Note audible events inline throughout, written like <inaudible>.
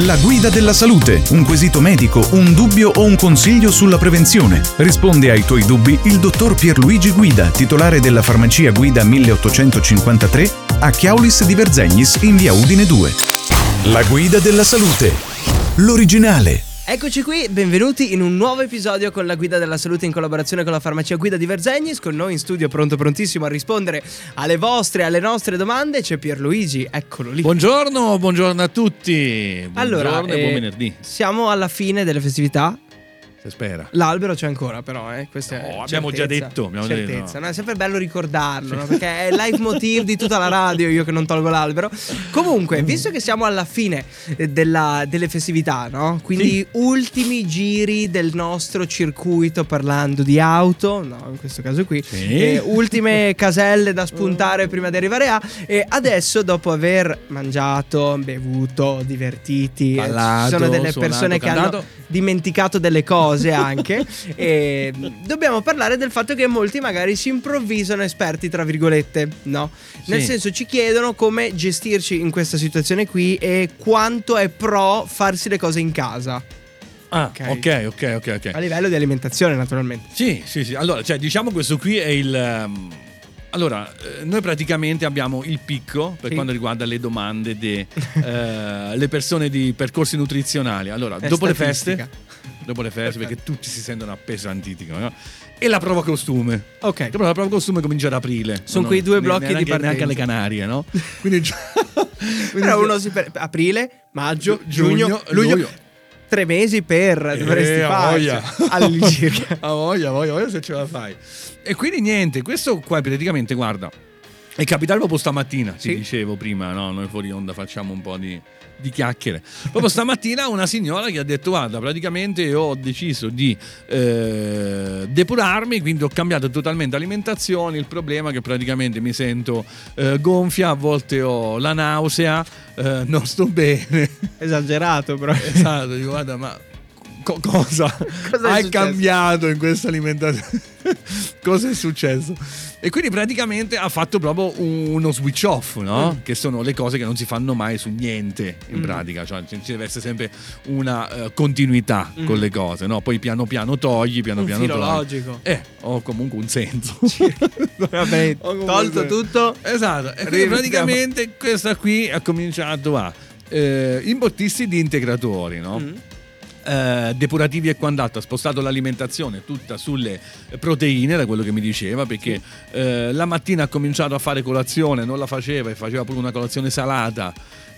La guida della salute, un quesito medico, un dubbio o un consiglio sulla prevenzione. Risponde ai tuoi dubbi il dottor Pierluigi Guida, titolare della farmacia Guida 1853 a Chiaulis di Verzegnis in via Udine 2. La guida della salute. L'originale. Eccoci qui, benvenuti in un nuovo episodio con la Guida della Salute in collaborazione con la farmacia Guida di Verzegnis. Con noi in studio, pronto prontissimo a rispondere alle vostre alle nostre domande, c'è Pierluigi, eccolo lì. Buongiorno, buongiorno a tutti. Buongiorno allora, e buon eh, venerdì. Siamo alla fine delle festività. Si spera. L'albero c'è ancora, però, eh. Questa è No, abbiamo già certezza. detto, abbiamo già detto, certezza. no. no, è sempre bello ricordarlo, no? perché è il leitmotiv di tutta la radio, io che non tolgo l'albero. Comunque, visto che siamo alla fine eh, della- delle festività, no? Quindi ultimi giri del nostro circuito parlando di auto, no, in questo caso qui, Sì. eh, ultime <laughs> caselle da spuntare prima di arrivare a e adesso dopo aver mangiato, bevuto, divertiti, eh, Ballato, ci sono delle suonato, persone che hanno dimenticato delle cose anche e dobbiamo parlare del fatto che molti magari si improvvisano esperti tra virgolette no nel Sì. senso ci chiedono come gestirci in questa situazione qui e quanto è pro farsi le cose in casa Ah, Ok. ok, ok, ok, ok. a livello di alimentazione naturalmente Sì, sì, sì. Allora, cioè, diciamo questo qui è il... ehm, Allora, eh, noi praticamente abbiamo il picco per Sì. quanto riguarda le domande delle persone di percorsi nutrizionali. Allora, È dopo le feste, dopo le feste, perché tutti si sentono appesantiti, no? E la prova costume. ok però la prova costume comincia ad aprile. Sono No, quei due blocchi di neanche, partenza. neanche alle Canarie, no? <laughs> Quindi, già- <laughs> quindi però uno si per- aprile maggio Gi- giugno, giugno luglio luglio. tre mesi per dovresti Eh, a fare <laughs> all'incirca A voglia, a voglia, voglia se ce la fai. E quindi niente, questo qua praticamente, guarda, è capitato proprio stamattina, ti Sì. dicevo prima, no? Noi fuori onda facciamo un po' di, di chiacchiere. Proprio stamattina una signora che ha detto, guarda, praticamente ho deciso di eh, depurarmi, quindi ho cambiato totalmente alimentazione, il problema è che praticamente mi sento eh, gonfia, a volte ho la nausea, eh, non sto bene. esagerato però Esatto, dico, guarda, ma co- cosa, <laughs> Cosa hai successo? cambiato in questa alimentazione? Cosa è successo? E quindi praticamente ha fatto proprio uno switch off, no? Mm. Che sono le cose che non si fanno mai su niente in Mm. pratica, cioè ci deve essere sempre una eh, continuità Mm. con le cose, no? Poi piano piano togli, piano un piano filo togli. logico Eh, ho comunque un senso. <laughs> va bene <laughs> Ho comunque tolto tutto Esatto, e quindi praticamente questa qui ha cominciato a eh, imbottirsi di integratori, no? Eh, depurativi e quant'altro, ha spostato l'alimentazione tutta sulle proteine, da quello che mi diceva, perché eh, la mattina ha cominciato a fare colazione, non la faceva e faceva pure una colazione salata.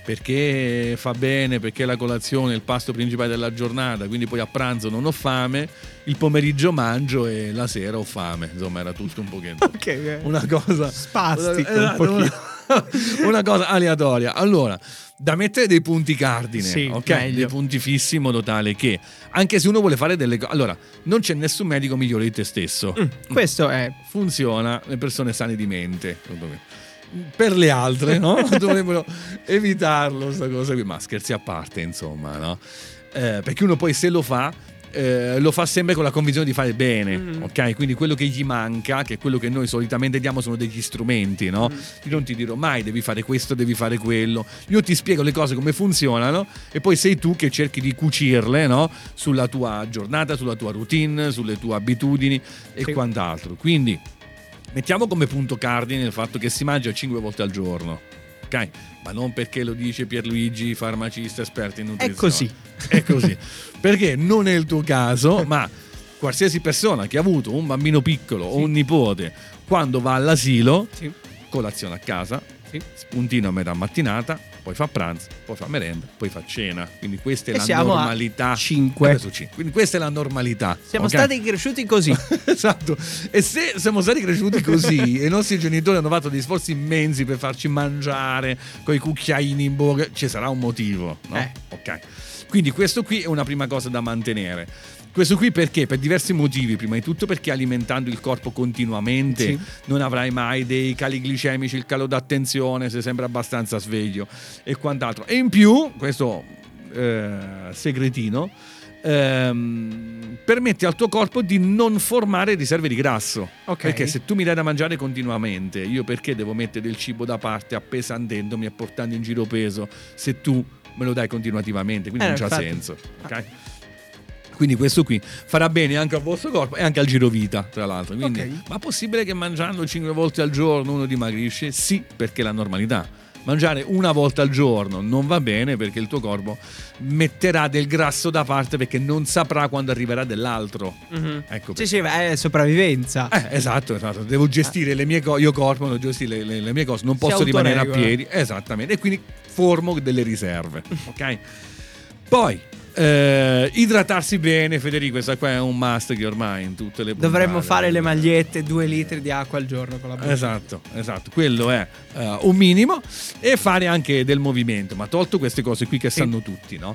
Perché fa bene, perché la colazione è il pasto principale della giornata, quindi poi a pranzo non ho fame, il pomeriggio mangio e la sera ho fame. Insomma, era tutto un pochettino ok una cosa Spastico, un pochino. una, una <laughs> cosa aleatoria. Allora, da mettere dei punti cardine, Sì, ok? meglio. Dei punti fissi in modo tale che anche se uno vuole fare delle cose, allora, non c'è nessun medico migliore di te stesso. Mm, questo è Funziona le persone sane di mente. secondo me. Per le altre, no? <laughs> Dovrebbero evitarlo, sta cosa qui. Ma scherzi a parte, insomma, no? Eh, perché uno poi se lo fa, eh, lo fa sempre con la convinzione di fare bene, Mhm. ok? Quindi quello che gli manca, che è quello che noi solitamente diamo, sono degli strumenti, no? Mhm. Io non ti dirò mai devi fare questo, devi fare quello. Io ti spiego le cose come funzionano e poi sei tu che cerchi di cucirle, no? Sulla tua giornata, sulla tua routine, sulle tue abitudini e Sì. quant'altro. Quindi mettiamo come punto cardine il fatto che si mangia 5 volte al giorno. Ok? Ma non perché lo dice Pierluigi, farmacista esperto in nutrizione. così. È così. perché non è il tuo caso, <laughs> ma qualsiasi persona che ha avuto un bambino piccolo o un nipote quando va all'asilo, sì. colazione a casa, Sì. spuntino a metà mattinata, poi fa pranzo, poi fa merenda, poi fa cena. Quindi questa è E la normalità. cinque. Adesso cinque. Quindi questa è la normalità. Siamo ok? stati cresciuti così. <laughs> esatto. E se siamo stati cresciuti così e <laughs> i nostri genitori hanno fatto degli sforzi immensi per farci mangiare con i cucchiaini in bocca, ci sarà un motivo, no? Eh. Ok. Quindi questo qui è una prima cosa da mantenere. Questo qui perché? Per diversi motivi. Prima di tutto perché alimentando il corpo continuamente Sì. non avrai mai dei cali glicemici, il calo d'attenzione, sei sempre abbastanza sveglio e quant'altro. E in più, questo eh, segretino, ehm, permette al tuo corpo di non formare riserve di grasso. Ok. Perché se tu mi dai da mangiare continuamente, io perché devo mettere del cibo da parte appesandendomi e portando in giro peso se tu me lo dai continuativamente, quindi Eh, non c'ha infatti. senso. ok? Quindi questo qui farà bene anche al vostro corpo e anche al girovita, tra l'altro. Quindi, Ok. Ma è possibile che mangiando 5 volte al giorno uno dimagrisce? Sì, perché è la normalità. Mangiare una volta al giorno non va bene perché il tuo corpo metterà del grasso da parte perché non saprà quando arriverà dell'altro. Mhm. Ecco Sì, sì, è sopravvivenza. eh, esatto, esatto. Devo gestire le mie cose. Io corpo, devo gestire le, le- le mie cose, non posso rimanere a piedi. Esattamente. E quindi formo delle riserve. <laughs> Ok? Poi. Eh, idratarsi bene, Federico, questa qua è un must che ormai in tutte le Dovremmo puntate- fare le magliette, due litri di acqua al giorno con la bocca. Esatto, esatto, quello è eh, un minimo e fare anche del movimento, ma tolto queste cose qui che Sì. sanno tutti, no?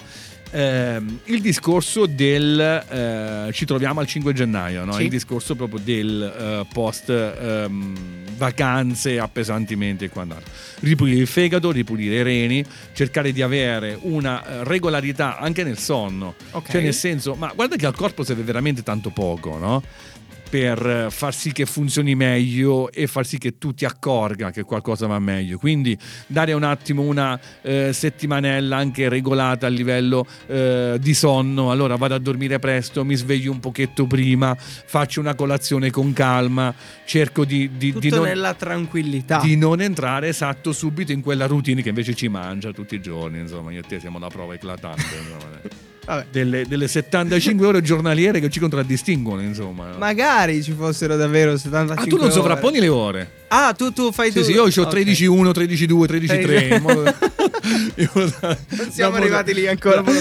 Ehm, il discorso del eh, ci troviamo al 5 gennaio, no? Sì. il discorso proprio del eh, post ehm, vacanze, appesantimenti e quant'altro. Ripulire il fegato, ripulire i reni, cercare di avere una eh, regolarità anche nel sonno. Ok. Cioè, nel senso, ma guarda che al corpo serve veramente tanto poco, no? Per far sì che funzioni meglio e far sì che tu ti accorga che qualcosa va meglio. Quindi dare un attimo una eh, settimanella anche regolata a livello eh, di sonno. Allora vado a dormire presto, mi sveglio un pochetto prima, faccio una colazione con calma, cerco di, di- di Tutto non, nella tranquillità. di non entrare esatto subito in quella routine che invece ci mangia tutti i giorni. Insomma, io e te siamo una prova eclatante. insomma. Delle, delle 75 ore giornaliere che ci contraddistinguono, insomma. Magari ci fossero davvero 75 ah, tu non ore. sovrapponi le ore? Ah, tu, tu fai Sì, tu. sì, io ho Ok. 13-1, 13-2, 13-3. Da- Non siamo arrivati lì ancora. Da,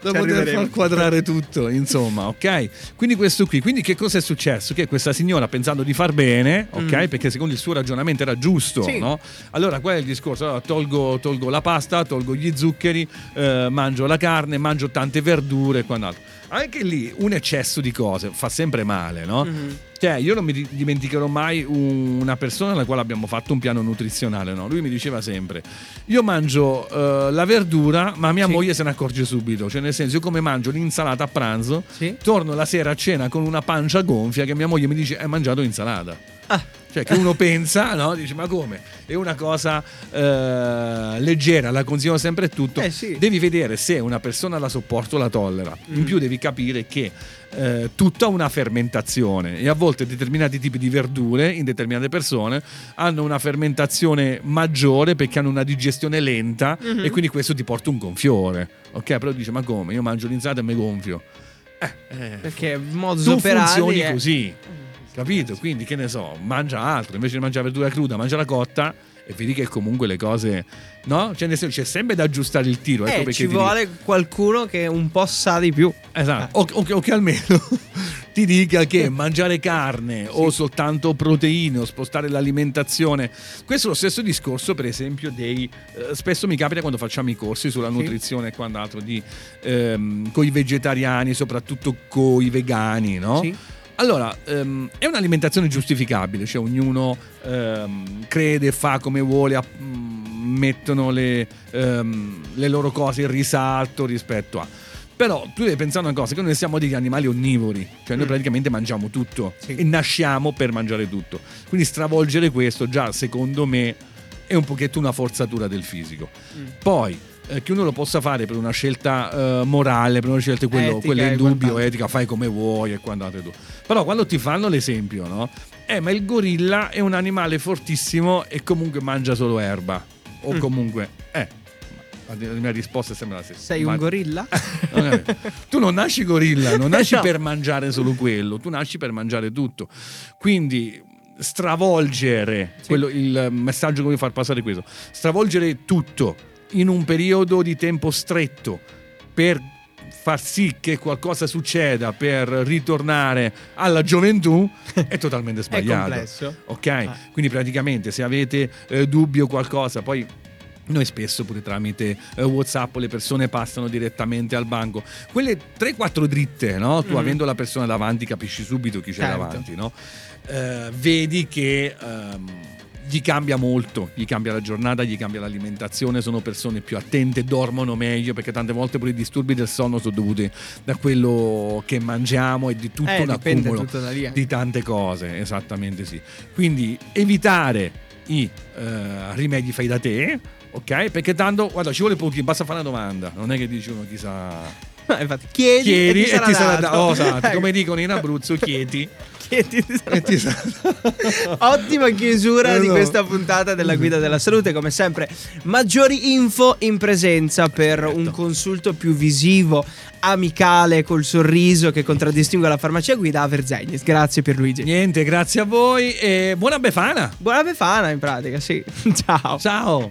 da poter far quadrare tutto, insomma, ok? Quindi questo qui. Quindi che cosa è successo? Che questa signora pensando di far bene, ok? Mm. Perché secondo il suo ragionamento era giusto, Sì. no? Allora qual è il discorso? Allora, tolgo, tolgo la pasta, tolgo gli zuccheri, eh, mangio la carne, mangio tante verdure e quant'altro. Anche lì un eccesso di cose fa sempre male, no? Mhm. Cioè, io non mi di- dimenticherò mai un- una persona alla quale abbiamo fatto un piano nutrizionale. No? Lui mi diceva sempre: Io mangio eh, la verdura, ma mia Sì. moglie se ne accorge subito. Cioè, nel senso, io come mangio l'insalata a pranzo, Sì. torno la sera a cena con una pancia gonfia che mia moglie mi dice: Hai mangiato l'insalata. Ah, Cioè, che uno pensa, no? Dice: Ma come? È una cosa eh, leggera, la consiglio sempre e tutto. Eh, sì. Devi vedere se una persona la sopporta o la tollera. In Mm. più, devi capire che eh, tutta una fermentazione e a volte determinati tipi di verdure in determinate persone hanno una fermentazione maggiore perché hanno una digestione lenta Mhm. e quindi questo ti porta un gonfiore. Ok, però dice: Ma come? Io mangio l'insalata e mi gonfio. Eh, eh, perché modus tu funzioni è- così. Capito? Quindi che ne so, mangia altro, invece di mangiare verdura cruda, mangia la cotta e vedi che comunque le cose, no? Cioè nel senso, c'è sempre da aggiustare il tiro, ecco Eh, ci ti dico- vuole qualcuno che un po' sa di più. Esatto, o, o che- o che almeno <laughs> ti dica che <laughs> mangiare carne o soltanto proteine o spostare l'alimentazione. Questo è lo stesso discorso, per esempio, dei. eh, spesso mi capita quando facciamo i corsi sulla Sì. nutrizione e quant'altro, di, ehm, con i vegetariani, soprattutto con i vegani, no? Sì. Allora, ehm, è un'alimentazione giustificabile, cioè ognuno ehm, crede, fa come vuole, app- mm, mettono le, ehm, le loro cose in risalto rispetto a... Però tu devi pensare una cosa, che noi siamo degli animali onnivori, cioè noi Mm. praticamente mangiamo tutto Sì. e nasciamo per mangiare tutto. Quindi stravolgere questo già secondo me è un pochetto una forzatura del fisico. Mm. Poi eh, che uno lo possa fare per una scelta eh, morale, per una scelta quello, Etica e indubbio, quant'altro. etica, fai come vuoi e quant'altro. e tu. Però quando ti fanno l'esempio, no? Eh, ma il gorilla è un animale fortissimo e comunque mangia solo erba. O Mm. comunque, eh. La mia risposta è sempre la stessa. Sei Ma- un gorilla? <laughs> tu non nasci gorilla, non <laughs> nasci No. per mangiare solo quello, tu nasci per mangiare tutto. Quindi stravolgere Sì. quello- il messaggio che voglio far passare è questo: stravolgere tutto in un periodo di tempo stretto per far sì che qualcosa succeda per ritornare alla gioventù <laughs> è totalmente È sbagliato. complesso. Ok, Ah. quindi praticamente se avete eh, dubbi o qualcosa, poi noi spesso pure tramite eh, WhatsApp le persone passano direttamente al banco. Quelle 3-4 dritte, no? Tu Mhm. avendo la persona davanti capisci subito chi c'è Certo. davanti, no? Eh, vedi che ehm, gli cambia molto, gli cambia la giornata, gli cambia l'alimentazione, sono persone più attente, dormono meglio perché tante volte pure i disturbi del sonno sono dovuti da quello che mangiamo e di tutto Eh, un accumulo tutto eh. di tante cose, esattamente sì. Quindi evitare i eh, rimedi fai da te Ok? Perché tanto, guarda, ci vuole pochino, basta fare una domanda. Non è che dici uno chissà. Eh, Infatti, chiedi, Chiedi e ti sarà, sarà dato. Oh, esatto, <laughs> come dicono in Abruzzo, chiedi. <laughs> ti e ti sarà <laughs> Ottima chiusura di Esatto. questa puntata della guida della salute. Come sempre, maggiori info in presenza per un consulto più visivo, amicale, col sorriso che contraddistingue la farmacia guida a Verzegnis. Grazie Pierluigi. Niente, grazie a voi e buona Befana. Buona Befana in pratica, sì. Ciao. Ciao.